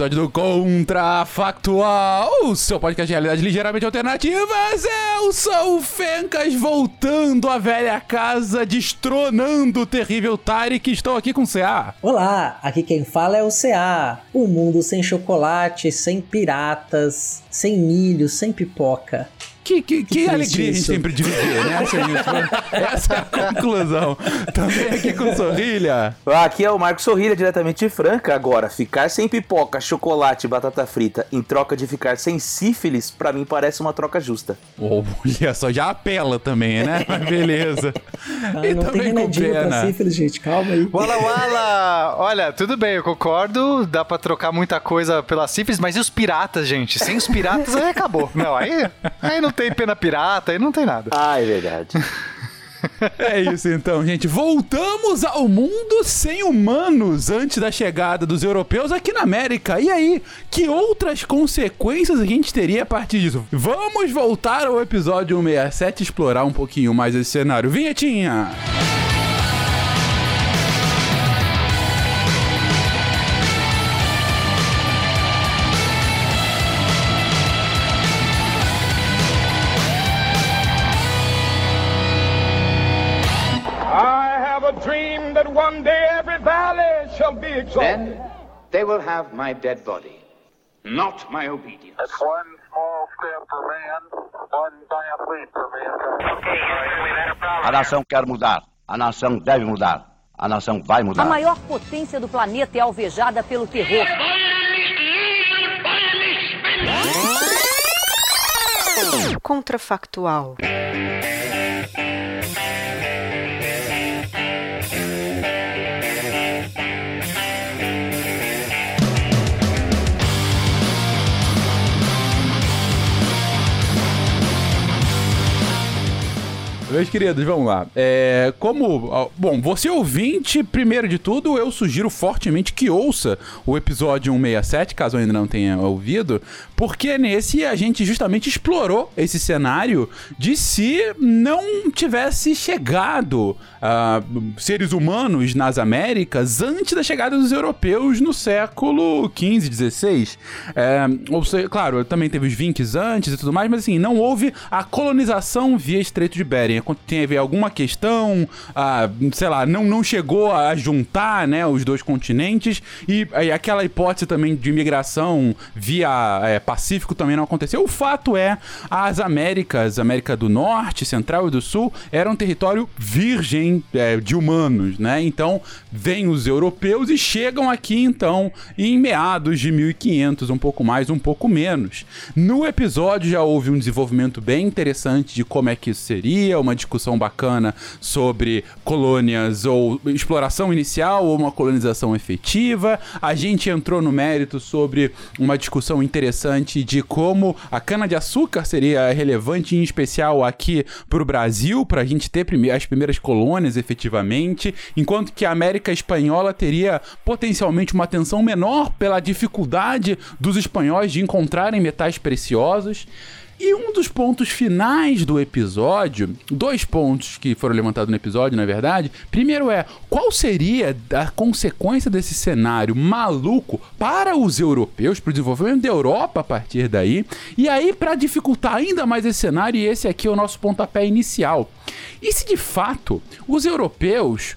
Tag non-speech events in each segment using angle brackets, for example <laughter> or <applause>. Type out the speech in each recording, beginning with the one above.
episódio do Contrafactual, o seu podcast de realidade ligeiramente alternativas. Eu sou o Fencas, voltando à velha casa, destronando o terrível Tarek. Estou aqui com o CA. Olá, aqui quem fala é o CA. O mundo sem chocolate, sem piratas, sem milho, sem pipoca. Que, que, que, que alegria a gente sempre de viver, né, <laughs> Essa é a conclusão. Também aqui com Sorrilha. Aqui é o Marco Sorrilha, diretamente de Franca. Agora, ficar sem pipoca, chocolate e batata frita em troca de ficar sem sífilis, pra mim parece uma troca justa. Olha só, já apela também, né? <laughs> Mas beleza. Ah, e não tem remedinho pra sífilis, gente. Calma aí. Wala Wala! Olha, tudo bem, eu concordo. Dá pra trocar muita coisa pela sífilis, mas e os piratas, gente? Sem os piratas aí acabou. Não, aí, aí não tem pena pirata, aí não tem nada. Ah, é verdade. É isso então, gente. Voltamos ao mundo sem humanos antes da chegada dos europeus aqui na América. E aí, que outras consequências a gente teria a partir disso? Vamos voltar ao episódio 167 explorar um pouquinho mais esse cenário. Vinhetinha! Música Then they will have my dead body, not my obedience. That's one small step for man, one giant leap for mankind. Okay, a nação quer mudar. A nação deve mudar. A nação vai mudar. A maior potência do planeta é alvejada pelo terror. Contrafactual. Meus queridos, vamos lá. É, como. Bom, você ouvinte, primeiro de tudo, eu sugiro fortemente que ouça o episódio 167, caso ainda não tenha ouvido, porque nesse a gente justamente explorou esse cenário de se não tivesse chegado uh, seres humanos nas Américas antes da chegada dos europeus no século XV, XVI. É, ou seja, claro, também teve os vinques antes e tudo mais, mas assim, não houve a colonização via Estreito de Bering teve alguma questão, sei lá, não, não chegou a juntar né, os dois continentes e, e aquela hipótese também de migração via é, Pacífico também não aconteceu. O fato é, as Américas, América do Norte, Central e do Sul, era um território virgem é, de humanos, né? Então, vêm os europeus e chegam aqui, então, em meados de 1500, um pouco mais, um pouco menos. No episódio já houve um desenvolvimento bem interessante de como é que isso seria, uma uma discussão bacana sobre colônias ou exploração inicial ou uma colonização efetiva. A gente entrou no mérito sobre uma discussão interessante de como a cana-de-açúcar seria relevante, em especial aqui para o Brasil, para a gente ter as primeiras colônias efetivamente, enquanto que a América Espanhola teria potencialmente uma atenção menor pela dificuldade dos espanhóis de encontrarem metais preciosos. E um dos pontos finais do episódio, dois pontos que foram levantados no episódio, na verdade. Primeiro é qual seria a consequência desse cenário maluco para os europeus, para o desenvolvimento da Europa a partir daí. E aí, para dificultar ainda mais esse cenário, e esse aqui é o nosso pontapé inicial. E se de fato os europeus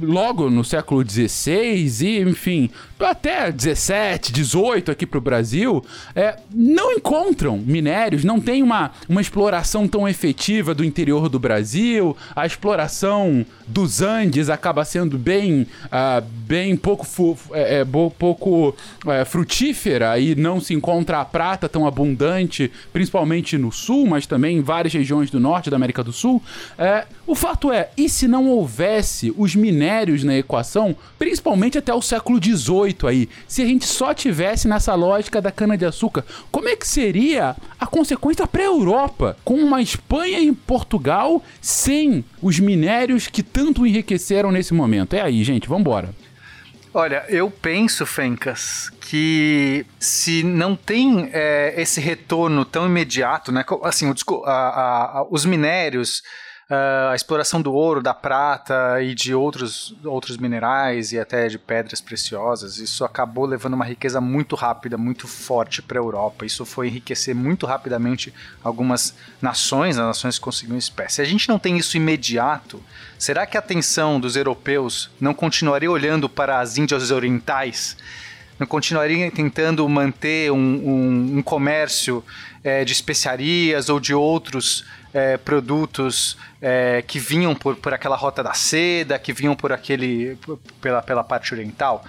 logo no século XVI e, enfim, até 17, 18 aqui para o Brasil, é, não encontram minérios, não tem uma, uma exploração tão efetiva do interior do Brasil, a exploração dos Andes acaba sendo bem, uh, bem pouco, é, é, pouco é, frutífera e não se encontra a prata tão abundante, principalmente no sul, mas também em várias regiões do norte da América do Sul. É, o fato é, e se não houvesse os minérios na equação, principalmente até o século XVIII aí, se a gente só tivesse nessa lógica da cana-de-açúcar, como é que seria a consequência para a Europa, com uma Espanha e Portugal sem os minérios que tanto enriqueceram nesse momento? É aí, gente, vamos embora. Olha, eu penso, Fencas, que se não tem é, esse retorno tão imediato, né? Assim, o, a, a, os minérios ah, a exploração do ouro, da prata e de outros, outros minerais e até de pedras preciosas, isso acabou levando uma riqueza muito rápida, muito forte para a Europa. Isso foi enriquecer muito rapidamente algumas nações, as nações que conseguiam espécie. Se a gente não tem isso imediato, será que a atenção dos europeus não continuaria olhando para as Índias Orientais? Não continuaria tentando manter um, um, um comércio é, de especiarias ou de outros é, produtos é, que vinham por, por aquela rota da seda, que vinham por aquele pela, pela parte oriental.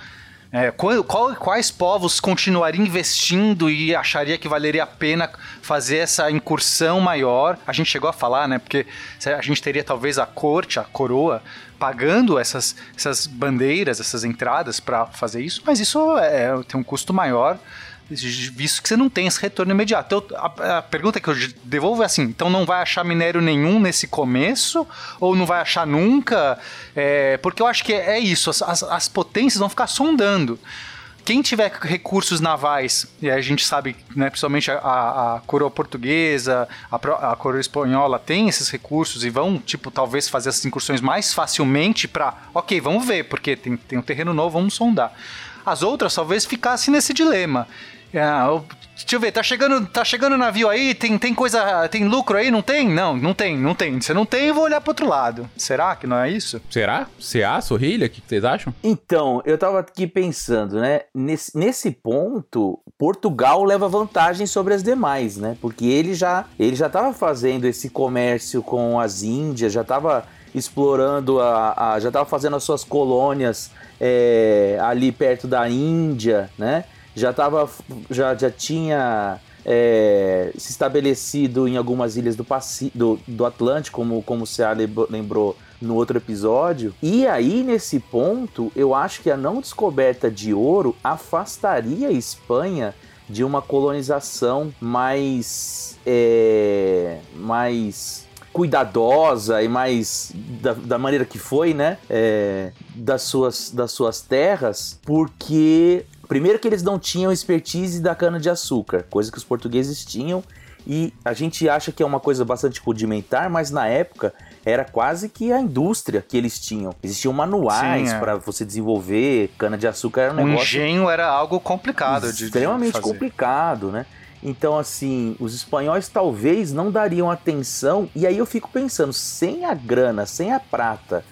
É, qual, qual, quais povos continuariam investindo e acharia que valeria a pena fazer essa incursão maior? A gente chegou a falar, né? Porque a gente teria talvez a corte, a coroa, pagando essas, essas bandeiras, essas entradas para fazer isso, mas isso é, tem um custo maior visto que você não tem esse retorno imediato. Então, a, a, pergunta que eu devolvo é assim: então não vai achar minério nenhum nesse começo? Ou não vai achar nunca? É, porque eu acho que é, isso, as, as, as, potências vão ficar sondando. Quem tiver recursos navais, e a gente sabe, né, principalmente a, a, a coroa portuguesa, a, a coroa espanhola tem esses recursos e vão, tipo, talvez fazer essas incursões mais facilmente para, ok, vamos ver, porque tem, tem um terreno novo, vamos sondar. As outras talvez ficassem nesse dilema. Ah, deixa eu ver, tá chegando, tá chegando navio aí, tem, tem coisa, tem lucro aí, não tem? Não, não tem, não tem. Se não tem, eu vou olhar pro outro lado. Será que não é isso? Será? CA, Sorrilha, o que, que vocês acham? Então, eu tava aqui pensando, né? Nesse, nesse ponto, Portugal leva vantagem sobre as demais, né? Porque ele já, ele já tava fazendo esse comércio com as Índias, já tava explorando a, a já tava fazendo as suas colônias é, ali perto da Índia, né? Já tava, já, já tinha é, se estabelecido em algumas ilhas do, Paci do, do Atlântico, como, como o Ceará lembrou no outro episódio. E aí, nesse ponto, eu acho que a não descoberta de ouro afastaria a Espanha de uma colonização mais. É, mais cuidadosa e mais da, da maneira que foi, né? É, das, suas, das suas terras, porque Primeiro que eles não tinham expertise da cana-de-açúcar, coisa que os portugueses tinham, e a gente acha que é uma coisa bastante rudimentar, mas na época era quase que a indústria que eles tinham. Existiam manuais é. para você desenvolver cana-de-açúcar, era um o negócio... engenho era algo complicado de Extremamente complicado, né? Então, assim, os espanhóis talvez não dariam atenção, e aí eu fico pensando, sem a grana, sem a prata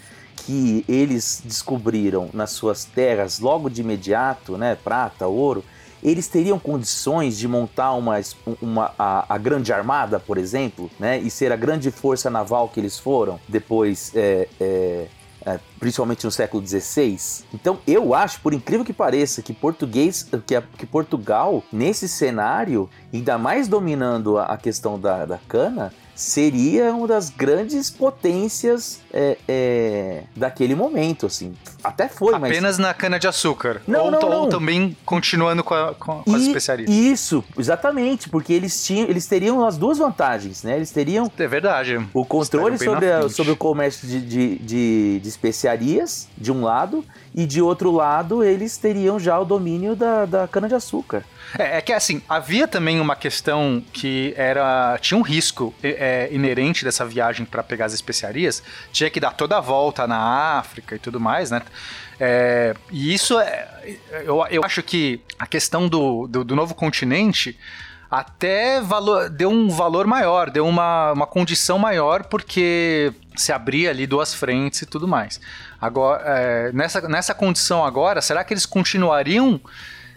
que eles descobriram nas suas terras logo de imediato, né, prata, ouro, eles teriam condições de montar uma, uma a, a, grande armada, por exemplo, né, e ser a grande força naval que eles foram depois, é, é, é, principalmente no século XVI. Então, eu acho, por incrível que pareça, que português, que, que Portugal nesse cenário, ainda mais dominando a, a questão da, da cana, seria uma das grandes potências é, é, daquele momento, assim. Até foi, mas... Apenas na cana-de-açúcar. Não, ou, não, não. ou também continuando com, a, com, com as especiarias. Isso, exatamente, porque eles tinham, eles teriam as duas vantagens, né? Eles teriam... É verdade. O controle sobre, a, sobre o comércio de, de, de, de especiarias, de um lado, e de outro lado, eles teriam já o domínio da, da cana-de-açúcar. É, é, que assim, havia também uma questão que era. tinha um risco é, inerente dessa viagem para pegar as especiarias, tinha que dar toda a volta na África e tudo mais, né? É, e isso é. Eu, eu acho que a questão do, do, do novo continente até valor, deu um valor maior, deu uma, uma condição maior, porque se abria ali duas frentes e tudo mais. Agora, é, nessa, nessa condição agora, será que eles continuariam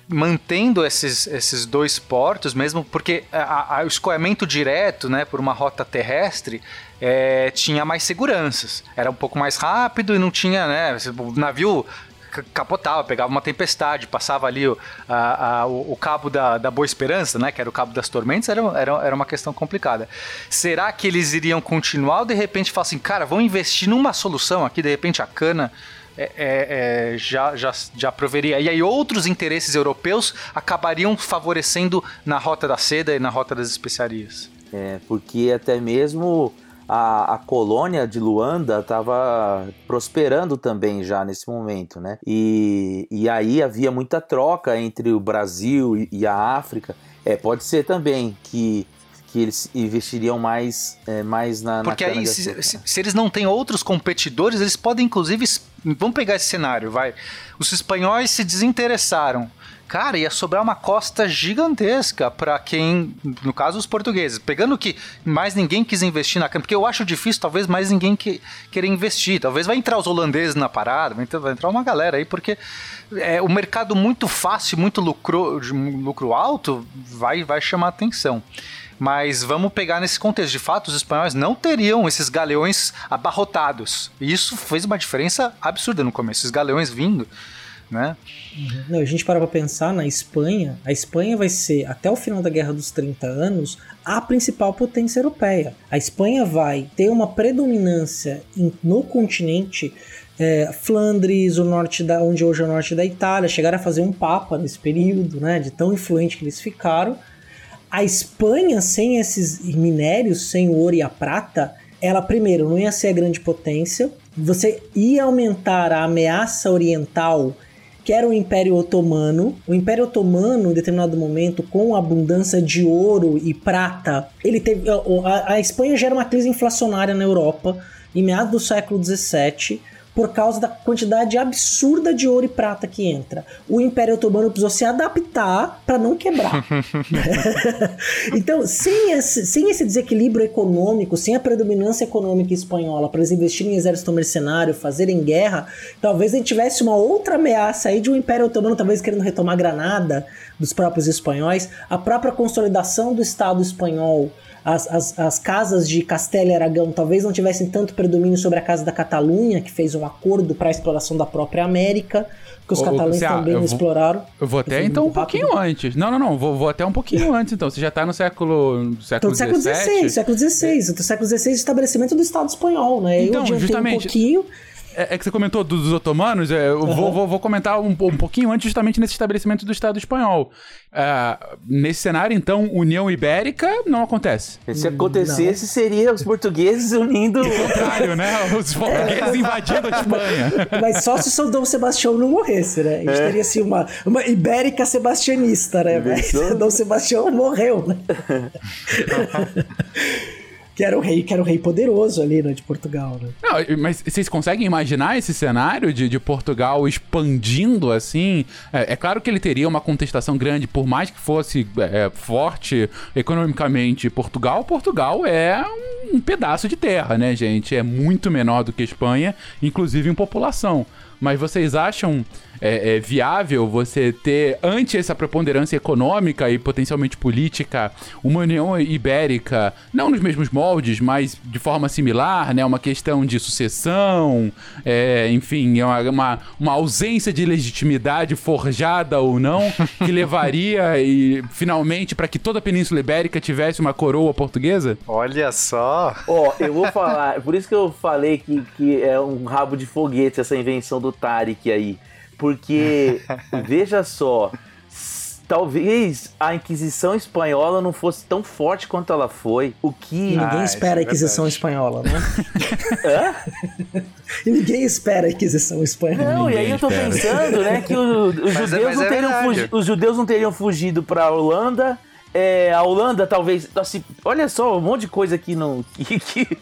mantendo esses, esses dois portos mesmo, porque a, a, o escoamento direto, né, por uma rota terrestre, é, tinha mais seguranças. Era um pouco mais rápido e não tinha, né, o navio capotava, pegava uma tempestade, passava ali o, a, a, o, cabo da, da Boa Esperança, né, que era o cabo das tormentas, era, era, era uma questão complicada. Será que eles iriam continuar ou de repente falar assim, cara, vamos investir numa solução aqui, de repente a cana é, é, é, já, já, já proveria. E aí outros interesses europeus acabariam favorecendo na rota da seda e na rota das especiarias. É, porque até mesmo a, a colônia de Luanda estava prosperando também já nesse momento, né? E, e aí havia muita troca entre o Brasil e, e a África. É, pode ser também que que eles investiriam mais, é, mais na, Porque na aí, de se, açúcar. se- se eles não têm outros competidores, eles podem, inclusive. Vamos pegar esse cenário, vai. Os espanhóis se desinteressaram. Cara, ia sobrar uma costa gigantesca para quem, no caso, os portugueses. Pegando que mais ninguém quis investir na cana, porque eu acho difícil, talvez mais ninguém que, querer investir. Talvez vai entrar os holandeses na parada, vai entrar, vai entrar uma galera aí, porque é, o mercado muito fácil, muito lucro, lucro alto, vai, vai chamar atenção. Mas vamos pegar nesse contexto. De fato, os espanhóis não teriam esses galeões abarrotados. E isso fez uma diferença absurda no começo. Esses galeões vindo, né? Não, a gente para pra pensar na Espanha, a Espanha vai ser, até o final da Guerra dos 30 anos, a principal potência europeia. A Espanha vai ter uma predominância no continente, é, Flandres, o norte da, onde hoje é o norte da Itália, chegaram a fazer um papa nesse período, né, de tão influente que eles ficaram. A Espanha, sem esses minérios, sem o ouro e a prata, ela primeiro não ia ser a grande potência, você ia aumentar a ameaça oriental, que era o Império Otomano. O Império Otomano, em determinado momento, com a abundância de ouro e prata, ele teve. A, a Espanha já era uma crise inflacionária na Europa em meados do século XVII. Por causa da quantidade absurda de ouro e prata que entra. O Império Otomano precisou se adaptar para não quebrar. <laughs> então, sem esse, sem esse desequilíbrio econômico, sem a predominância econômica espanhola para eles investirem em exército mercenário, fazerem guerra, talvez a gente tivesse uma outra ameaça aí de um Império Otomano talvez querendo retomar Granada dos próprios espanhóis, a própria consolidação do Estado espanhol. As, as, as casas de Castela e Aragão talvez não tivessem tanto predomínio sobre a casa da Catalunha, que fez um acordo para a exploração da própria América, que os Ô, catalães Cé, também eu não vou- exploraram. Eu vou até então um rápido. pouquinho antes. Não, não, não. Vou, vou até um pouquinho antes, então. Você já tá no século, Então, século do século XVI, século XVI, do século XVI, estabelecimento do Estado espanhol, né? Então, eu justamente- um pouquinho. É, é que você comentou dos, dos otomanos, é, eu vou, vou, vou comentar um, um pouquinho antes, justamente nesse estabelecimento do Estado espanhol. É, nesse cenário, então, União Ibérica não acontece. Se acontecesse, seria os portugueses unindo. Contrário, né? Os portugueses invadindo a Espanha. <laughs> Mas só se o São Dom Sebastião não morresse, né? A gente teria assim uma, uma ibérica sebastianista, né? Dom Sebastião morreu, né? <laughs> que era o rei, que era o rei poderoso ali, né, de Portugal, né? Não, mas vocês conseguem imaginar esse cenário de, de Portugal expandindo assim? É, é claro que ele teria uma contestação grande, por mais que fosse é, forte economicamente Portugal, Portugal é um, um pedaço de terra, né, gente? É muito menor do que a Espanha, inclusive em população. Mas vocês acham é, é viável você ter, ante essa preponderância econômica e potencialmente política, uma União Ibérica, não nos mesmos moldes, mas de forma similar, né? Uma questão de sucessão, é, enfim, é uma, uma, uma ausência de legitimidade forjada ou não, que <laughs> levaria e finalmente para que toda a Península Ibérica tivesse uma coroa portuguesa? Olha só. Ó, eu vou falar, por isso que eu falei que, que é um rabo de foguete essa invenção do Tarek aí. Porque, <laughs> veja só, talvez a Inquisição Espanhola não fosse tão forte quanto ela foi. O que. Ninguém Ah, espera a é Inquisição verdade. Espanhola, né? <laughs> e ninguém espera a Inquisição Espanhola. Não, e aí Ninguém eu tô espera. pensando, né, que o- os, Mas é- judeus mas não é fugi- os judeus não teriam fugido pra Holanda. É, a Holanda talvez. Assim, olha só, um monte de coisa que não. <laughs> que, que,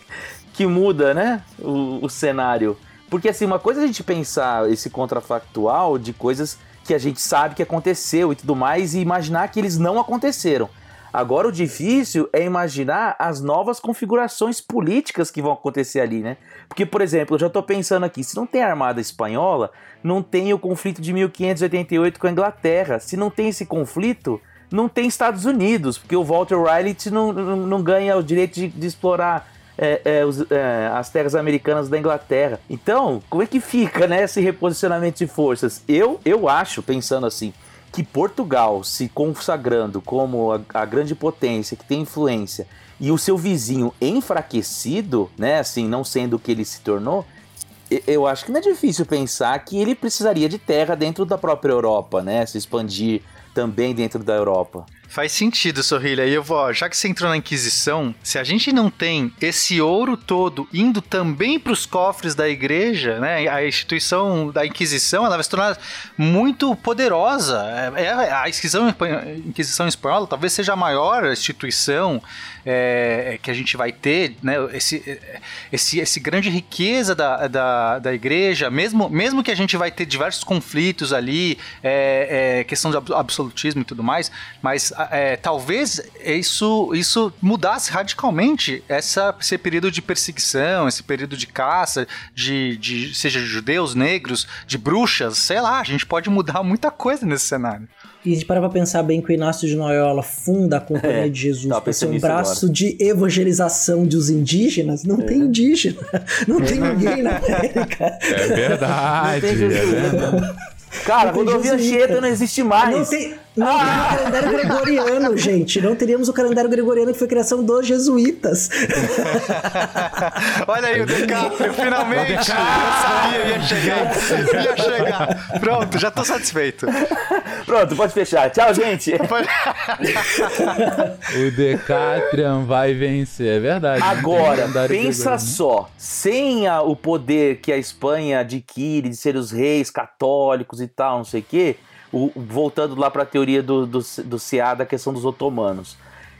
que muda, né? O, o cenário. Porque assim, uma coisa é a gente pensar esse contrafactual de coisas que a gente sabe que aconteceu e tudo mais, e imaginar que eles não aconteceram. Agora o difícil é imaginar as novas configurações políticas que vão acontecer ali, né? Porque, por exemplo, eu já tô pensando aqui, se não tem a Armada Espanhola, não tem o conflito de 1588 com a Inglaterra. Se não tem esse conflito, não tem Estados Unidos, porque o Walter Riley não, não, não ganha o direito de, de explorar é, é, os- é, as terras americanas da Inglaterra. Então, como é que fica né, esse reposicionamento de forças? Eu, eu acho, pensando assim, que Portugal se consagrando como a, a grande potência que tem influência e o seu vizinho enfraquecido, né, assim, não sendo o que ele se tornou, eu acho que não é difícil pensar que ele precisaria de terra dentro da própria Europa, né, se expandir também dentro da Europa. Faz sentido, Sorrilha. E eu vou, ó, já que você entrou na Inquisição, se a gente não tem esse ouro todo indo também para os cofres da igreja, né? A instituição da Inquisição, ela vai se tornar muito poderosa. É, é- a Inquisição, Inquisição espanhola talvez seja a maior instituição é, que a gente vai ter, né? Esse, esse, esse grande riqueza da, da, da igreja, mesmo, mesmo que a gente vai ter diversos conflitos ali, é, é, questão de ab- absolutismo e tudo mais, mas é, talvez isso, isso mudasse radicalmente essa, esse período de perseguição, esse período de caça, de, de seja de judeus, negros, de bruxas, sei lá, a gente pode mudar muita coisa nesse cenário. E a gente para pra pensar bem que o Inácio de Loyola funda a Companhia É, de Jesus tava para ser um braço de evangelização dos indígenas. Não É. tem indígena. Não tem ninguém na América. É verdade. Não tem é verdade. Cara, Não tem rodovia jesuíta. Anchieta não existe mais. Não tem, não tem o calendário gregoriano, <laughs> gente. Não teríamos o calendário gregoriano que foi criação dos jesuítas. <laughs> Olha aí o DiCaprio, finalmente! Eu sabia, ia chegar. Ia chegar. Pronto, já tô satisfeito. Pronto, pode fechar. Tchau, gente. <laughs> O Decatrian vai vencer, é verdade. Agora, Calendário pensa gregoriano. só, sem a- o poder que a Espanha adquire de ser os reis católicos e tal, não sei o quê, o- voltando lá para a teoria do, do, do CA da questão dos otomanos.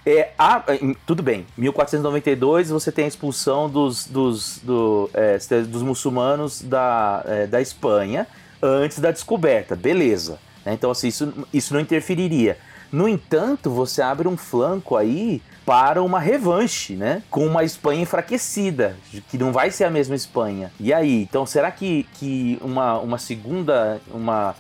É, a- tudo bem, 1492 você tem a expulsão dos, dos, do, é, dos muçulmanos da, é, da Espanha antes da descoberta, beleza. né? Então, assim, isso, isso não interferiria. No entanto, você abre um flanco aí para uma revanche, né? Com uma Espanha enfraquecida, que não vai ser a mesma Espanha. E aí, então será que, que uma, uma segunda uma,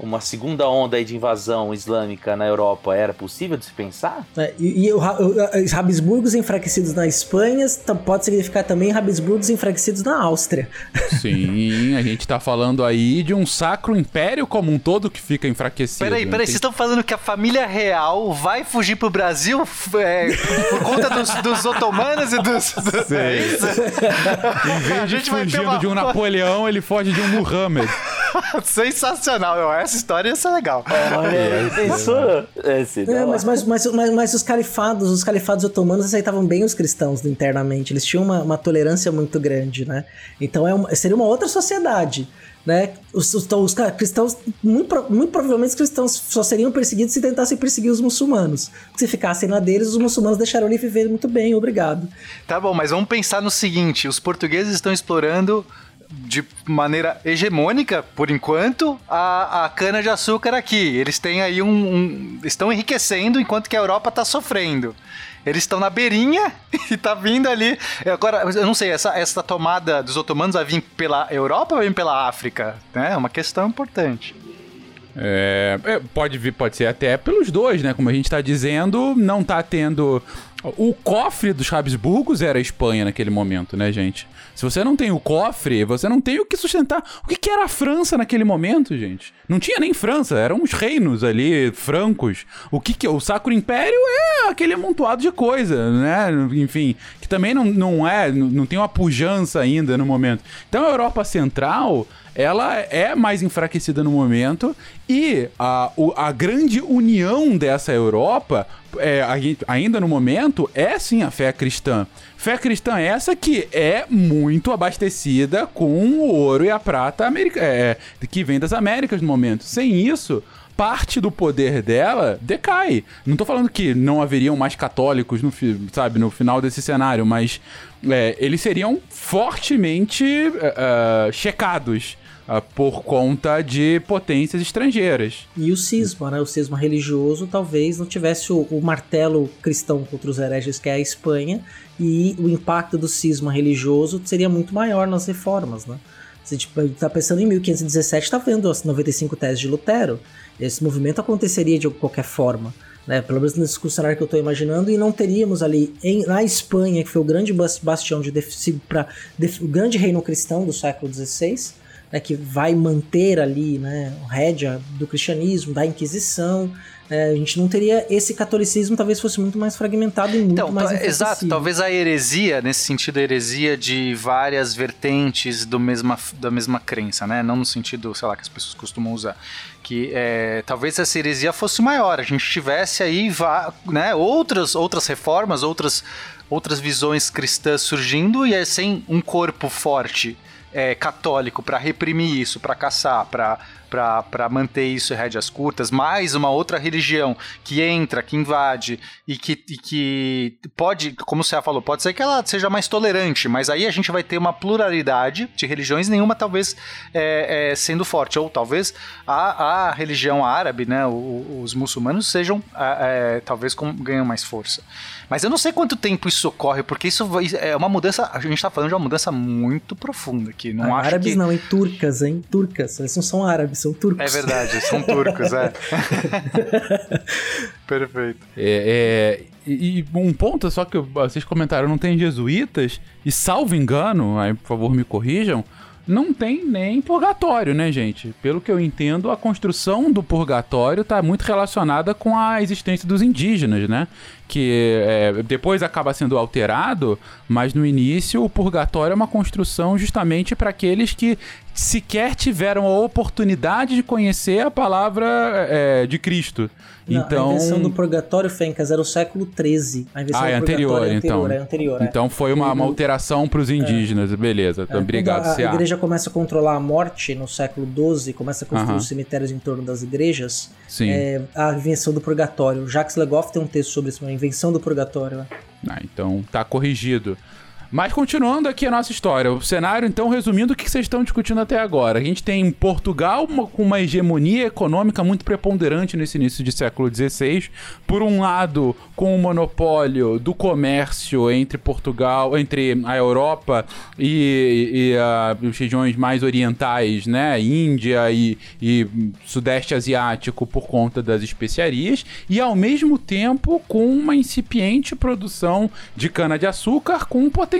uma segunda onda aí de invasão islâmica na Europa era possível de se pensar? É, E, e o Ra- o- os Habsburgos enfraquecidos na Espanha pode significar também Habsburgos enfraquecidos na Áustria. <laughs> Sim, a gente tá falando aí de um sacro império como um todo que fica enfraquecido. Peraí, peraí, tem- vocês estão falando que a família real vai fugir pro Brasil é, por conta dos, dos otomanos e dos. dos é isso? <laughs> Em vez de fugindo de um Napoleão, ele foge de um Muhammad. <laughs> Sensacional, meu. Essa história ia ser legal. Olha, <laughs> pensou? É, É, mas, mas, mas, mas, mas os califados, os califados otomanos aceitavam bem os cristãos internamente. Eles tinham uma, uma tolerância muito grande, né? Então é uma- seria uma outra sociedade. Né? Os, os, os ca- cristãos, muito, muito provavelmente os cristãos só seriam perseguidos se tentassem perseguir os muçulmanos. Se ficassem na deles, os muçulmanos deixaram ele viver muito bem, obrigado. Tá bom, mas vamos pensar no seguinte: os portugueses estão explorando de maneira hegemônica, por enquanto, a, a cana-de-açúcar aqui. Eles têm aí um, um- estão enriquecendo enquanto que a Europa está sofrendo. Eles estão na beirinha <laughs> e tá vindo ali. Agora, eu não sei, essa, essa tomada dos otomanos vai vir pela Europa ou vai vir pela África? né? É uma questão importante. É, é, pode vir, pode ser até pelos dois, né? Como a gente tá dizendo, não tá tendo. O cofre dos Habsburgos era a Espanha naquele momento, né, gente? Se você não tem o cofre, você não tem o que sustentar. O que, que era a França naquele momento, gente? Não tinha nem França, eram os reinos ali, francos. O que que o Sacro Império é aquele amontoado de coisa, né? Enfim, que também não, não é, não tem uma pujança ainda no momento. Então a Europa Central ela é mais enfraquecida no momento e a, a grande união dessa Europa, é, ainda no momento, é sim a fé cristã. Fé cristã essa que é muito abastecida com o ouro e a prata america, é, que vem das Américas no momento. Sem isso, parte do poder dela decai. Não tô falando que não haveriam mais católicos no, sabe, no final desse cenário, mas é, eles seriam fortemente é, é, checados por conta de potências estrangeiras. E o cisma, né? O cisma religioso talvez não tivesse o, o martelo cristão contra os hereges, que é a Espanha, e o impacto do cisma religioso seria muito maior nas reformas, né? A gente tá pensando em 1517, tá vendo as 95 teses de Lutero. Esse movimento aconteceria de qualquer forma. Né, pelo menos nesse cenário que eu estou imaginando, e não teríamos ali em, na Espanha, que foi o grande bas- bastião de def- o grande reino cristão do século XVI, né, que vai manter ali né, o rédea do cristianismo, da Inquisição, É, a gente não teria esse catolicismo, talvez fosse muito mais fragmentado e muito Então, mais exato, talvez a heresia, nesse sentido, a heresia de várias vertentes do mesma, da mesma crença, né? Não no sentido, sei lá, que as pessoas costumam usar. Que é, talvez essa heresia fosse maior, a gente tivesse aí né, outras, outras reformas, outras, outras visões cristãs surgindo e é sem um corpo forte é, católico para reprimir isso, para caçar, para para manter isso em rédeas curtas, mais uma outra religião que entra, que invade e que, e que pode, como você falou, pode ser que ela seja mais tolerante, mas aí a gente vai ter uma pluralidade de religiões, nenhuma talvez é, é, sendo forte, ou talvez a, a religião árabe, né, o- os muçulmanos sejam, é, é, talvez com, ganham mais força. Mas eu não sei quanto tempo isso ocorre, porque isso é uma mudança, a gente tá falando de uma mudança muito profunda aqui, não Ah, árabes que... não, e turcas, hein? Turcas. Eles não são árabes, são turcos. É verdade, são turcos, é. <laughs> Perfeito. É, é, e, e um ponto só que vocês comentaram, não tem jesuítas, e salvo engano, aí por favor me corrijam, não tem nem purgatório, né, gente? Pelo que eu entendo, a construção do purgatório está muito relacionada com a existência dos indígenas, né? Que é, depois acaba sendo alterado, mas no início o purgatório é uma construção justamente para aqueles que sequer tiveram a oportunidade de conhecer a palavra é, de Cristo. Não, então, A invenção do purgatório, Fencas, era o século XIII. A invenção Ah, é do anterior, purgatório é então. anterior, é anterior, é. Então foi uma, uma Ele- alteração para os indígenas, beleza. Então, É, obrigado, quando a, a igreja começa a controlar a morte no século XII, começa a construir Aham. os cemitérios em torno das igrejas, Sim. é a invenção do purgatório. Jacques Legoff tem um texto sobre isso, a invenção do purgatório. né? Ah, então tá corrigido. Mas continuando aqui a nossa história, o cenário, então, resumindo o que vocês estão discutindo até agora. A gente tem Portugal uma- com uma hegemonia econômica muito preponderante nesse início de século XVI. Por um lado, com o monopólio do comércio entre Portugal, entre a Europa e, e ah, as regiões mais orientais, né? Índia e, e Sudeste Asiático por conta das especiarias. E ao mesmo tempo com uma incipiente produção de cana-de-açúcar com um potencial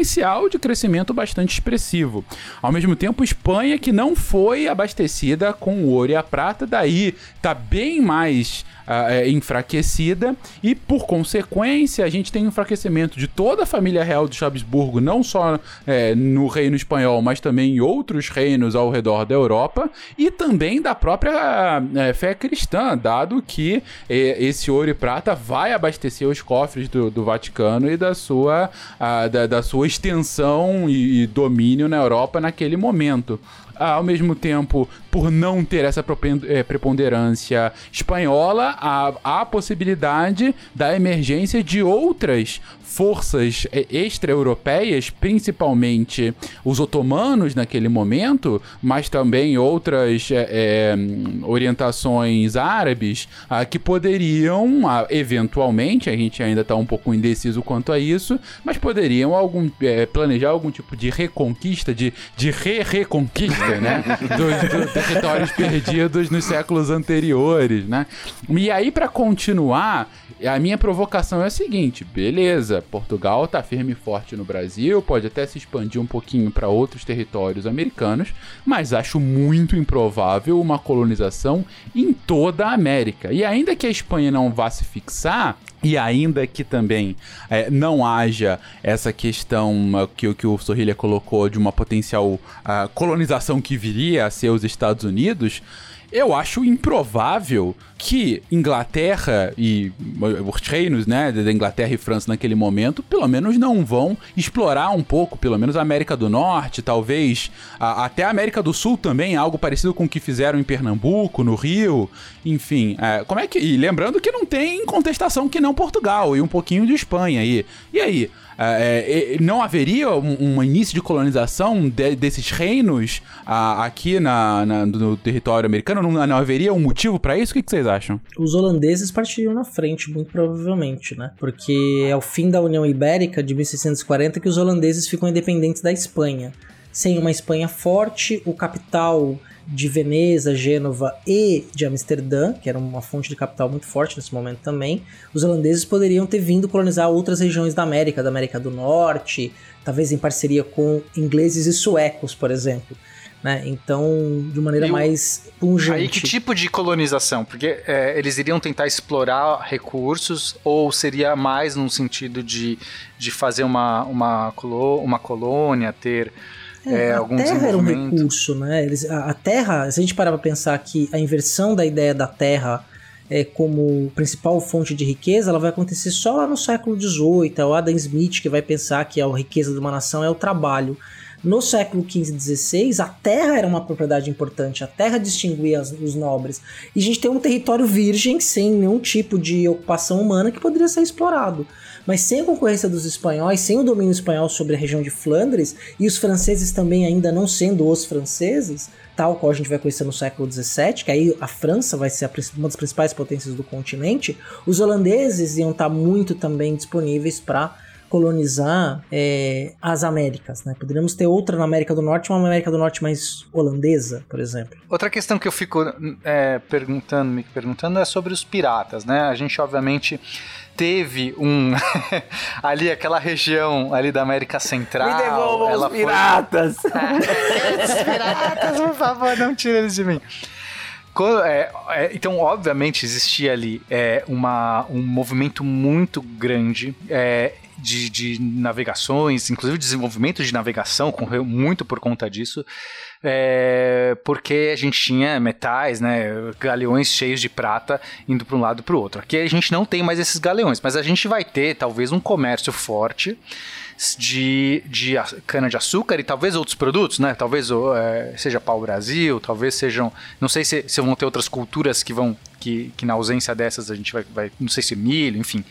de crescimento bastante expressivo. Ao mesmo tempo, Espanha que não foi abastecida com o ouro e a prata, daí tá bem mais é, enfraquecida e por consequência a gente tem um enfraquecimento de toda a família real de Habsburgo, não só é, no reino espanhol, mas também em outros reinos ao redor da Europa e também da própria é, fé cristã, dado que esse ouro e prata vai abastecer os cofres do, do Vaticano e da sua, ah, da, da sua extensão e, e domínio na Europa naquele momento. Ah, ao mesmo tempo, por não ter essa eh, preponderância espanhola, há, há a possibilidade da emergência de outras forças eh, extra-europeias, principalmente os otomanos naquele momento, mas também outras eh, orientações árabes ah, que poderiam, ah, eventualmente, a gente ainda está um pouco indeciso quanto a isso, mas poderiam algum, eh, planejar algum tipo de reconquista, de, de re-reconquista, né? <laughs> Dos, dos territórios perdidos nos séculos anteriores, né? E aí, para continuar, a minha provocação é a seguinte: beleza, Portugal tá firme e forte no Brasil, pode até se expandir um pouquinho para outros territórios americanos, mas acho muito improvável uma colonização em toda a América. E ainda que a Espanha não vá se fixar, e ainda que também eh, não haja essa questão ah, que, o- que o Sorrilha colocou de uma potencial ah, colonização que viria a ser os Estados Unidos, eu acho improvável que Inglaterra e uh, os reinos, né, da Inglaterra e França naquele momento, pelo menos não vão explorar um pouco, pelo menos a América do Norte, talvez a- até a América do Sul também, algo parecido com o que fizeram em Pernambuco, no Rio, enfim. é, como é que e lembrando que não tem contestação que não Portugal e um pouquinho de Espanha aí. E aí? É, é, não haveria um, um início de colonização de- desses reinos ah, aqui na, na- no território americano? Não, não haveria um motivo para isso? O que, que vocês acham? Os holandeses partiriam na frente, muito provavelmente, né? Porque é o fim da União Ibérica de 1640 que os holandeses ficam independentes da Espanha. sem uma Espanha forte, o capital de Veneza, Gênova e de Amsterdã, que era uma fonte de capital muito forte nesse momento também, os holandeses poderiam ter vindo colonizar outras regiões da América, da América do Norte, talvez em parceria com ingleses e suecos, por exemplo. Né? Então, de maneira E mais pungente. Aí que tipo de colonização? Porque é, eles iriam tentar explorar recursos ou seria mais num sentido de, de fazer uma, uma, colo, uma colônia, ter é, a algum terra era um recurso, né? Eles, a, a terra, se a gente parar pra pensar que a inversão da ideia da terra é, como principal fonte de riqueza, ela vai acontecer só lá no século XVIII. É o Adam Smith que vai pensar que a riqueza de uma nação é o trabalho. No século XV e XVI, a terra era uma propriedade importante, a terra distinguia as- os nobres. E a gente tem um território virgem, sem nenhum tipo de ocupação humana, que poderia ser explorado. Mas sem a concorrência dos espanhóis, sem o domínio espanhol sobre a região de Flandres, e os franceses também ainda não sendo os franceses, tal qual a gente vai conhecer no século XVII, que aí a França vai ser uma das principais potências do continente, os holandeses iam estar muito também disponíveis para colonizar é, as Américas. Né? Poderíamos ter outra na América do Norte, uma América do Norte mais holandesa, por exemplo. Outra questão que eu fico é, perguntando, me perguntando é sobre os piratas, né? A gente obviamente teve um <laughs> ali aquela região ali da América Central. Me devolvam os piratas! <laughs> Os piratas, por favor, não tire eles de mim. É, é, então, obviamente, existia ali é, uma, um movimento muito grande é, de, de navegações, inclusive desenvolvimento de navegação, correu muito por conta disso, é, porque a gente tinha metais, né, galeões cheios de prata indo para um lado para o outro. Aqui a gente não tem mais esses galeões, mas a gente vai ter talvez um comércio forte de, de cana-de-açúcar e talvez outros produtos, né? Talvez é, seja pau-brasil, talvez sejam... Não sei se, se vão ter outras culturas que vão... Que, que na ausência dessas a gente vai, vai... Não sei se milho, enfim.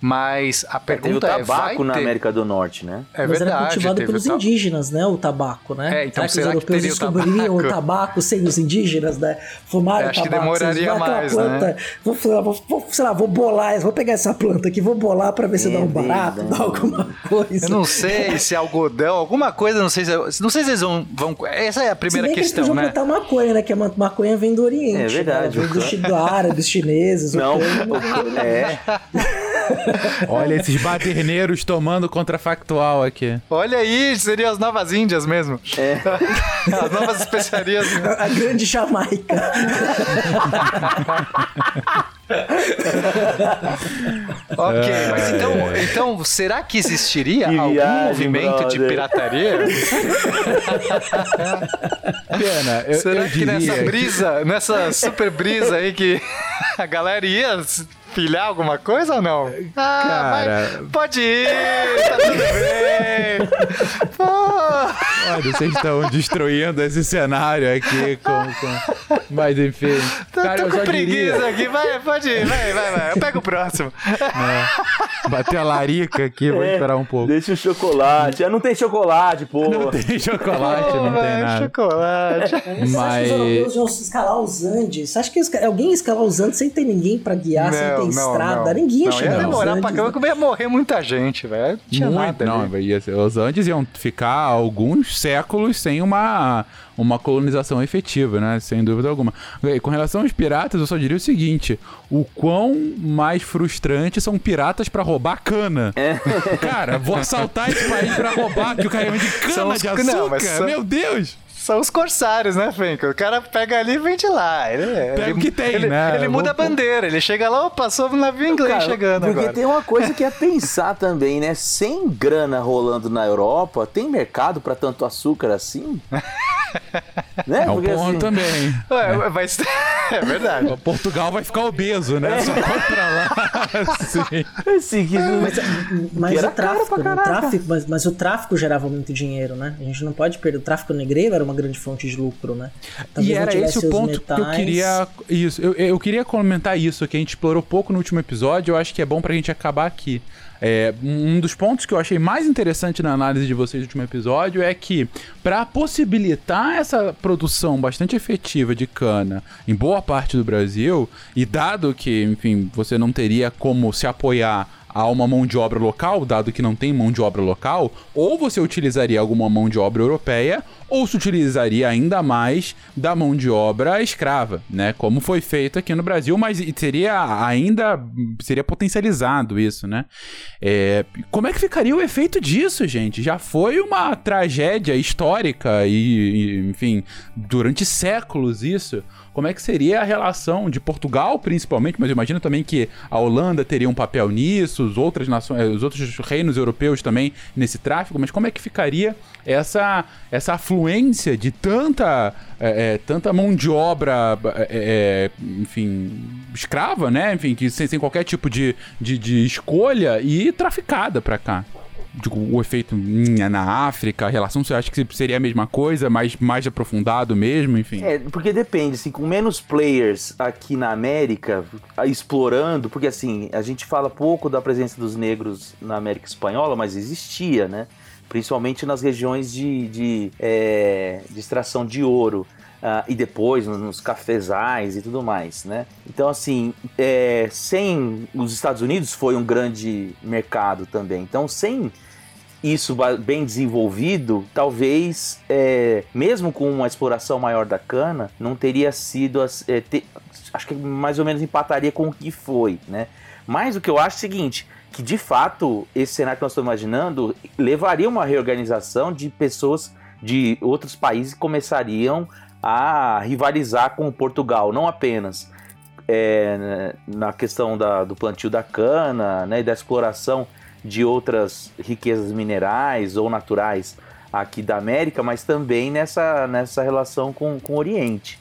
Mas a Teve o pergunta é... vai tabaco na ter- América do Norte, né? É Mas verdade. era cultivado pelos o ta- indígenas, né? O tabaco, né? É, então será será que que os europeus o descobririam o tabaco? sem os indígenas, né? Fumaram acho que tabaco. vocês demoraria vão aquela mais, planta, né? Vou, sei lá, vou, vou- sei lá, vou bolar, vou pegar essa planta aqui, vou bolar pra ver se É dá um barato, verdade. dá alguma coisa. Eu não sei se é algodão, alguma coisa, não sei se... Não sei se eles vão... vão essa é a Se primeira bem que eles questão, né? plantar maconha, né? Que a ma- maconha vem do Oriente. É verdade, Né? Vem do, o do árabes, chineses, Não, o cano, é. <laughs> <laughs> Olha esses baderneiros tomando contrafactual aqui. Olha aí, seriam as novas Índias mesmo. É. <laughs> As novas especiarias. a grande Jamaica. <laughs> Ok, mas então, então será que existiria Que algum viagem, movimento de brother. pirataria? Pena, eu, será eu que diria nessa que- brisa, nessa super brisa aí que a galera ia pilhar alguma coisa ou não? Ah, Cara. pode ir, tá tudo <laughs> bem. Pô, Olha, vocês estão destruindo esse cenário aqui com... com- Mas enfim. tô, Cara, tô eu com só preguiça diria... aqui, vai, pode ir, vai, vai, vai. Eu pego o próximo. né, bater a larica aqui, vou É, esperar um pouco. Deixa o chocolate. Ah, não tem chocolate, pô. Não tem chocolate, não tem nada. chocolate. Você acha que os Mas... europeus iam escalar os Andes? Você acha que alguém ia escalar os Andes sem ter ninguém pra guiar, sem ter estrada? Ninguém ia não, ia demorar Andes. pra caramba, que ia morrer muita gente, velho. Não tinha Muito, nada não, ia ser- os Andes iam ficar alguns séculos sem uma, uma colonização efetiva, né? Sem dúvida alguma. E Com relação aos piratas, eu só diria o seguinte: o quão mais frustrante são piratas pra roubar cana. Cara, vou assaltar esse país pra roubar que o cara é de cana de não, açúcar. mas são- Meu Deus! São os corsários, né, Fenco? O cara pega ali e vende lá. Ele, Pega ele, o que tem, ele, né? Ele muda a Vou- bandeira, ele chega lá, soube um navio inglês Cara, chegando porque agora. tem uma coisa que é pensar também, né? Sem grana rolando na Europa, tem mercado pra tanto açúcar assim? <laughs> né? É um Porque, ponto assim, também. Ué, mas <laughs> é verdade. Portugal vai ficar obeso, né? Só compra lá. <laughs> Sim. assim, que- Mas, mas o tráfico, pra né? o tráfico mas, mas o tráfico gerava muito dinheiro, né? A gente não pode perder. O tráfico negreiro era uma grande fonte de lucro, né? Talvez e era esse o ponto que eu metais. queria. Isso, eu, eu queria comentar isso, que a gente explorou pouco no último episódio, eu acho que é bom pra gente acabar aqui. É, um dos pontos que eu achei mais interessante na análise de vocês do último episódio é que, para possibilitar essa produção bastante efetiva de cana em boa parte do Brasil, e dado que, enfim, você não teria como se apoiar a uma mão de obra local, dado que não tem mão de obra local, ou você utilizaria alguma mão de obra europeia, ou se utilizaria ainda mais da mão de obra escrava, né? Como foi feito aqui no Brasil, mas seria ainda seria potencializado isso, né? É, como é que ficaria o efeito disso, gente? Já foi uma tragédia histórica e, e enfim, durante séculos isso. Como é que seria a relação de Portugal, principalmente, mas eu imagino também que a Holanda teria um papel nisso, os outras nações, os outros reinos europeus também nesse tráfico, mas como é que ficaria essa, essa afluência de tanta, é, é, tanta mão de obra, é enfim, escrava, né? Enfim, que sem, sem qualquer tipo de, de, de escolha e traficada para cá? Digo, o efeito na África, a relação, você acha que seria a mesma coisa, mais, mais aprofundado mesmo, enfim? É, porque depende, assim, com menos players aqui na América explorando, porque assim, a gente fala pouco da presença dos negros na América Espanhola, mas existia, né? Principalmente nas regiões de, de, é, de extração de ouro. Uh, e depois nos cafezais e tudo mais, né? Então, assim, é, sem os Estados Unidos foi um grande mercado também. Então, sem isso bem desenvolvido, talvez, é, mesmo com uma exploração maior da cana, não teria sido. É, acho que mais ou menos empataria com o que foi, né? Mas o que eu acho é o seguinte: que de fato esse cenário que nós estamos imaginando levaria uma reorganização de pessoas de outros países que começariam a rivalizar com Portugal, não apenas é, na questão da, do plantio da cana né, da exploração de outras riquezas minerais ou naturais aqui da América, mas também nessa, nessa relação com, com o Oriente.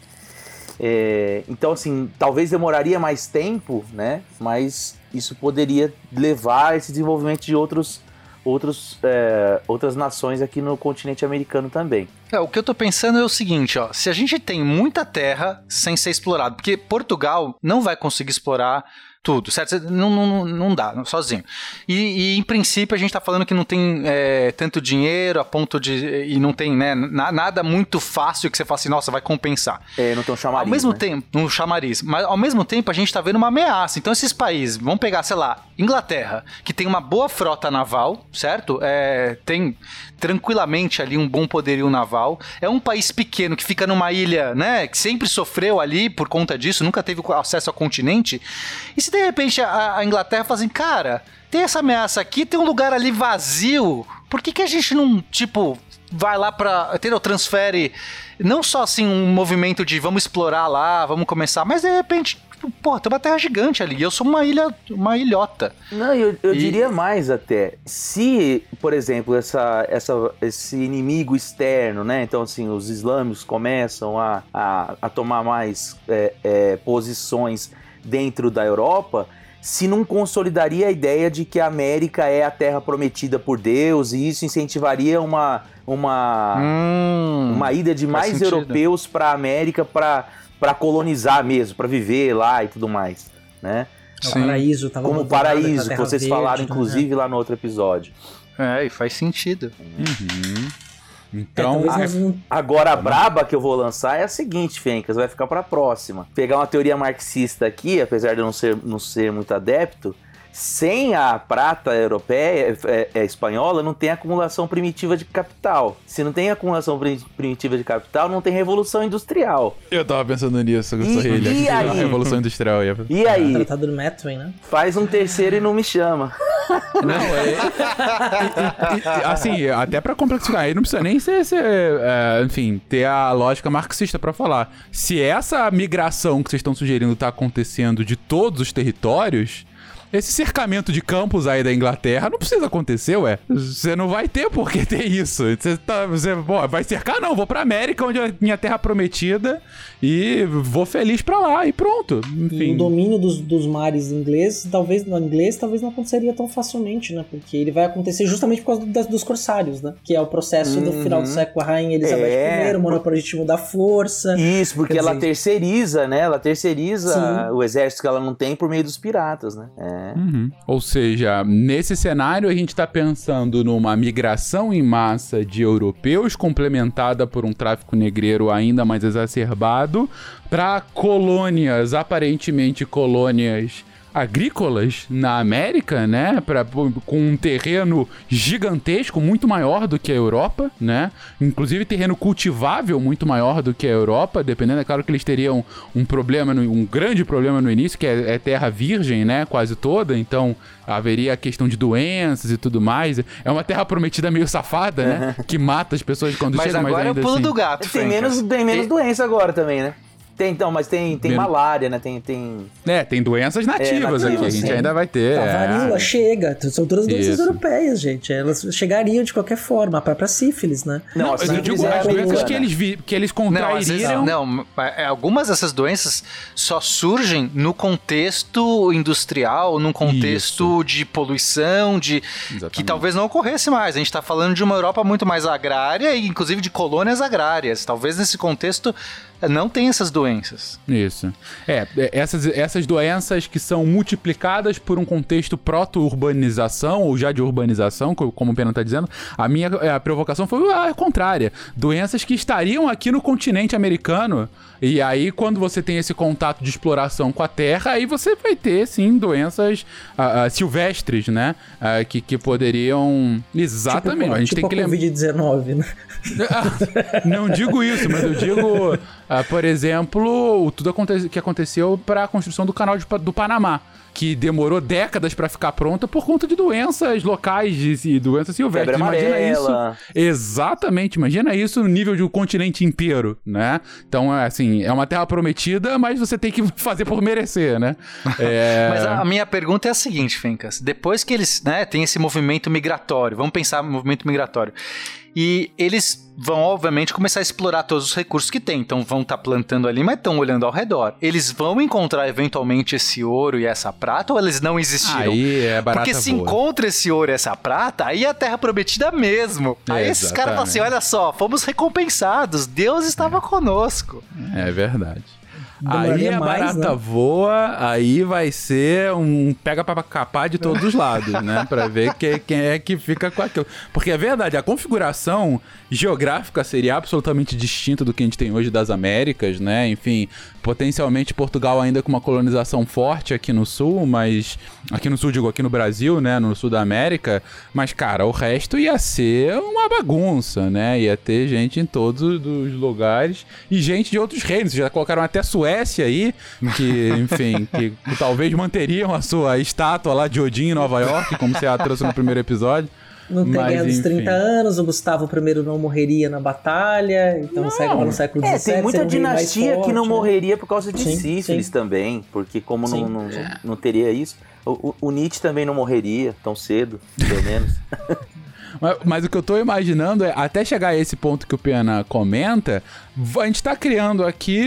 É, então, assim, talvez demoraria mais tempo, né? Mas isso poderia levar a esse desenvolvimento de outros outros, é, outras nações aqui no continente americano também. É, o que eu tô pensando é o seguinte, ó, se a gente tem muita terra sem ser explorado, porque Portugal não vai conseguir explorar tudo, certo? Não, não, não dá, sozinho. E, e, em princípio a gente está falando que não tem é, tanto dinheiro a ponto de. E não tem né, na, nada muito fácil que você fala assim, nossa, vai compensar. É, não tem um chamariz. Ao mesmo né? tempo, um chamariz. Mas ao mesmo tempo a gente está vendo uma ameaça. Então esses países, vamos pegar, sei lá, Inglaterra, que tem uma boa frota naval, certo? É, tem tranquilamente ali um bom poderio naval. É um país pequeno que fica numa ilha, né? Que sempre sofreu ali por conta disso, nunca teve acesso ao continente. E se de repente a, a Inglaterra fala assim, cara, tem essa ameaça aqui, tem um lugar ali vazio. Por que, que a gente não, tipo, vai lá pra. Entendeu? Transfere. Não só assim um movimento de vamos explorar lá, vamos começar, mas de repente Tipo, pô, tem uma terra gigante ali. Eu sou uma ilha, uma ilhota. Não, eu, eu e... diria mais até. Se, por exemplo, essa, essa, esse inimigo externo, né? Então, assim, os islâmicos começam a, a, a tomar mais é, é, posições dentro da Europa, se não consolidaria a ideia de que a América é a terra prometida por Deus e isso incentivaria uma uma hum, uma ida de mais sentido. europeus para a América para para colonizar mesmo, para viver lá e tudo mais, né? É o paraíso, tava Como paraíso, que vocês verde, falaram, né? inclusive, né? lá no outro episódio. É, e faz sentido. Uhum. Então, é, a, agora a braba que eu vou lançar é a seguinte, Fencas, vai ficar para próxima. Pegar uma teoria marxista aqui, apesar de eu não ser, não ser muito adepto, sem a prata europeia, é, é, espanhola, não tem acumulação primitiva de capital. Se não tem acumulação primitiva de capital, não tem revolução industrial. Eu tava pensando nisso, eu sou e, e aí? <laughs> revolução industrial. Ia... E aí? Tratado do Metwin, né? Faz um terceiro e não me chama. <laughs> Não, é... assim, até pra complexificar, aí não precisa nem ser, ser é, enfim, ter a lógica marxista para falar. Se essa migração que vocês estão sugerindo tá acontecendo de todos os territórios, esse cercamento de campos aí da Inglaterra não precisa acontecer, ué. Você não vai ter por que ter isso. Você, tá, você pô, vai cercar? Não, vou pra América, onde é minha terra prometida, e vou feliz pra lá, e pronto. Enfim. E o domínio dos, dos mares ingleses, talvez no inglês, talvez não aconteceria tão facilmente, né? Porque ele vai acontecer justamente por causa das, dos corsários, né? Que é o processo uhum. do final do século, a rainha Elizabeth é. I, o monopolismo da força. Isso, porque ela dizer... terceiriza, né? Ela terceiriza Sim. o exército que ela não tem por meio dos piratas, né? É. Uhum. Ou seja, nesse cenário a gente está pensando numa migração em massa de europeus complementada por um tráfico negreiro ainda mais exacerbado para colônias, aparentemente colônias agrícolas na América, né? Pra, com um terreno gigantesco, muito maior do que a Europa, né? Inclusive terreno cultivável muito maior do que a Europa, dependendo, é claro que eles teriam um problema, no, um grande problema no início, que é, é terra virgem, né? Quase toda, então haveria a questão de doenças e tudo mais. É uma terra prometida meio safada, né? que mata as pessoas quando Mas chegam, mas agora é o pulo assim... do gato, Tem menos, tem menos E- doença agora também, né? Tem, então, mas tem, tem Menos- malária, né? Tem, tem... É, tem doenças nativas nativas, aqui, a gente sim. ainda vai ter. A é. varíola chega, são todas doenças Isso. europeias, gente. Elas chegariam de qualquer forma, a própria sífilis, né? Não, assim, mas eu digo as doenças americana. que eles, vi, que eles Não, contrairiam. não, é, algumas dessas doenças só surgem no contexto industrial, num contexto de poluição, de que Exatamente. talvez não ocorresse mais. A gente está falando de uma Europa muito mais agrária e inclusive de colônias agrárias. Talvez nesse contexto não tenha essas doenças. Isso. É, é, essas, essas doenças que são multiplicadas por um contexto proto-urbanização, ou já de urbanização, co- como o Pena está dizendo, a minha é, a provocação foi a contrária. Doenças que estariam aqui no continente americano, e aí quando você tem esse contato de exploração com a terra, aí você vai ter, sim, doenças ah, ah, silvestres, né? Ah, que, que poderiam... Exatamente. Tipo, a gente tipo tem que lembrar... Covid-19, né? Ah, Não digo isso, mas eu digo, por exemplo, tudo que aconteceu para a construção do canal de do Panamá, que demorou décadas para ficar pronta por conta de doenças locais de, e doenças silvestres. Febre Imagina amarela. isso. Exatamente, imagina isso no nível de um continente inteiro, né? Então, é assim, é uma terra prometida, mas você tem que <laughs> fazer por merecer, né? <laughs> É... Mas a, a minha pergunta é a seguinte, Fencas. Depois que eles né, têm esse movimento migratório, vamos pensar no movimento migratório. E eles vão, obviamente, começar a explorar todos os recursos que tem. Então vão estar plantando ali, mas estão olhando ao redor. Eles vão encontrar eventualmente esse ouro e essa prata ou eles não existiram? Aí é barata Porque se voa. encontra esse ouro e essa prata, aí é a terra prometida mesmo. Aí esses caras falam assim: Exatamente. olha só, fomos recompensados, Deus estava conosco. É verdade. Aí a mais, barata né? voa, aí vai ser um pega pra capar de todos os lados, né? <laughs> Pra ver que- quem é que fica com aquilo. Porque é verdade, a configuração geográfica seria absolutamente distinta do que a gente tem hoje das Américas, né? Enfim, potencialmente Portugal ainda com uma colonização forte aqui no sul, mas. Aqui no sul, digo, aqui no Brasil, né? No sul da América. Mas, cara, o resto ia ser uma bagunça, né? Ia ter gente em todos os lugares e gente de outros reinos. Já colocaram até Suécia aí, que, <laughs> enfim, que talvez manteriam a sua estátua lá de Odin em Nova York, como você a trouxe no primeiro episódio. Não Guerra dos enfim. 30 anos, o Gustavo I não morreria na batalha, então no século, no século É, XVII tem muita dinastia que não forte, né? morreria por causa de Sim, sífilis sim. também, porque como não, Sim. não, não teria isso, o, o- Nietzsche também não morreria tão cedo, pelo menos. <laughs> Mas, mas o que eu tô imaginando é, até chegar a esse ponto que o Pena comenta, a gente tá criando aqui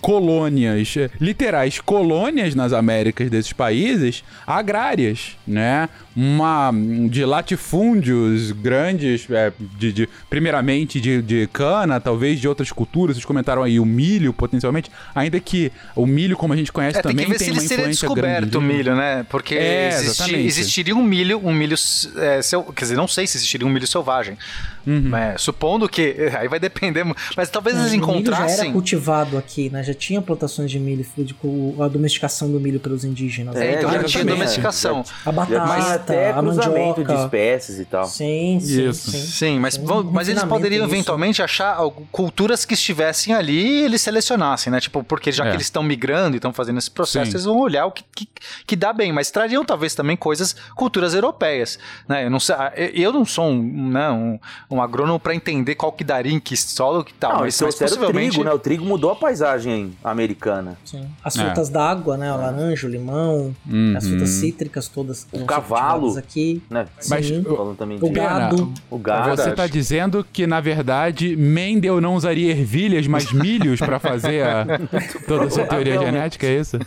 colônias, literais colônias nas Américas desses países, agrárias, né? Uma de latifúndios grandes, é, de, de- primeiramente de, de cana, talvez de outras culturas, vocês comentaram aí o milho, potencialmente, ainda que o milho, como a gente conhece, É, tem também que ver tem se uma ele seria influência grande. descoberto o milho, né? Porque É, exatamente. existiria um milho, um milho, é, sel- quer dizer, não sei se existiria um milho selvagem. Uhum. É, supondo que, <laughs> aí vai depender, mas talvez eles O milho já era encontrassem. cultivado aqui, né? Já tinha plantações de milho, a domesticação do milho pelos indígenas. É, né? Então já tinha domesticação. A batata, até a cruzamento mandioca. de espécies e tal. Sim, sim, Isso. sim. Sim, mas, um mas eles poderiam nisso. eventualmente achar culturas que estivessem ali e eles selecionassem, né? Tipo, porque já É. que eles estão migrando e estão fazendo esse processo, Sim. eles vão olhar o que, que, que dá bem, mas trariam talvez também coisas, culturas europeias, né? Eu não, sei, ah, eu- eu não sou um, né, um, um agrônomo para entender qual que daria em que solo que tal, não, mas, isso mas era o possivelmente... trigo, né? O trigo mudou a paisagem americana. Sim. As É. frutas d'água, né? O laranja, o limão, Uhum. as frutas cítricas todas. O cavalo. aqui. Né? Mas Sim. o- também O gado. o gado. Você tá dizendo que, na verdade, Mendel não usaria ervilhas, mas milhos pra fazer a- <laughs> toda a sua teoria genética, é isso?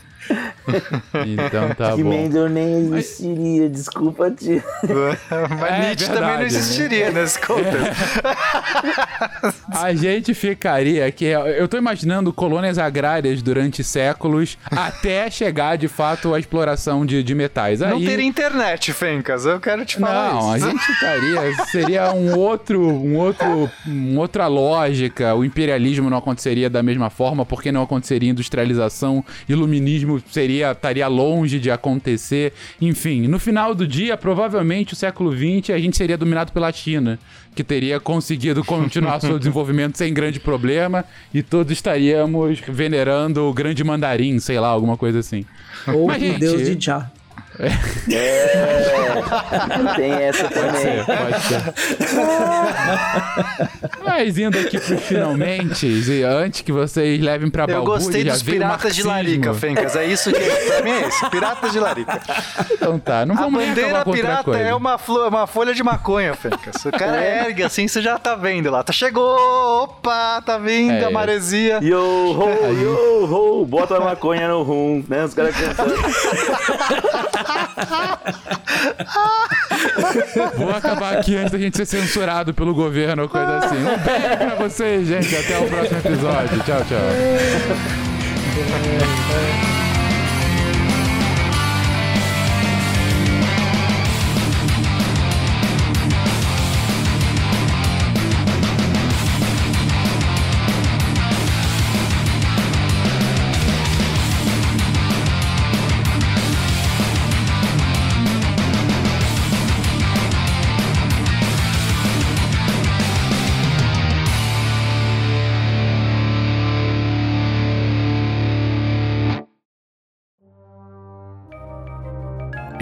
<laughs> Então tá que bom. Mendel nem existiria, desculpa, tio. <laughs> mas É Nietzsche também não verdade, né? existiria nesse contexto. <laughs> A gente ficaria aqui. Eu tô imaginando colônias agrárias durante séculos até chegar de fato à exploração de, de metais. Aí, Não teria internet, Fencas, eu quero te falar Não, a isso. gente estaria. Seria um outro, um outro, uma outra lógica. O imperialismo não aconteceria da mesma forma, porque não aconteceria industrialização, iluminismo seria seria estaria longe de acontecer. Enfim, no final do dia, provavelmente o século XX a gente seria dominado pela China, que teria conseguido continuar seu <laughs> desenvolvimento sem grande problema e todos estaríamos venerando o grande mandarim, sei lá, alguma coisa assim. Ou Mas, o gente, deus de Já. É, tem essa também. Pode ser. <laughs> Mas indo aqui pros finalmente, e antes que vocês levem pra Eu Balbúrdia, gostei já dos piratas de. Larica, Fencas. É isso que pra mim é isso. Piratas de Larica. Então tá, não A vamos nem bandeira acabar com outra pirata coisa. é uma, flo- uma folha de maconha, Fencas. O cara ergue assim, você já tá vendo lá. Tá, chegou! Opa, tá vindo É. a maresia. Yo, ho, yo, ho, bota a maconha no rum, né? Os caras cantando. <laughs> Vou acabar aqui antes da gente ser censurado pelo governo ou coisa assim. Um beijo pra vocês, gente. Até o próximo episódio. Tchau, tchau.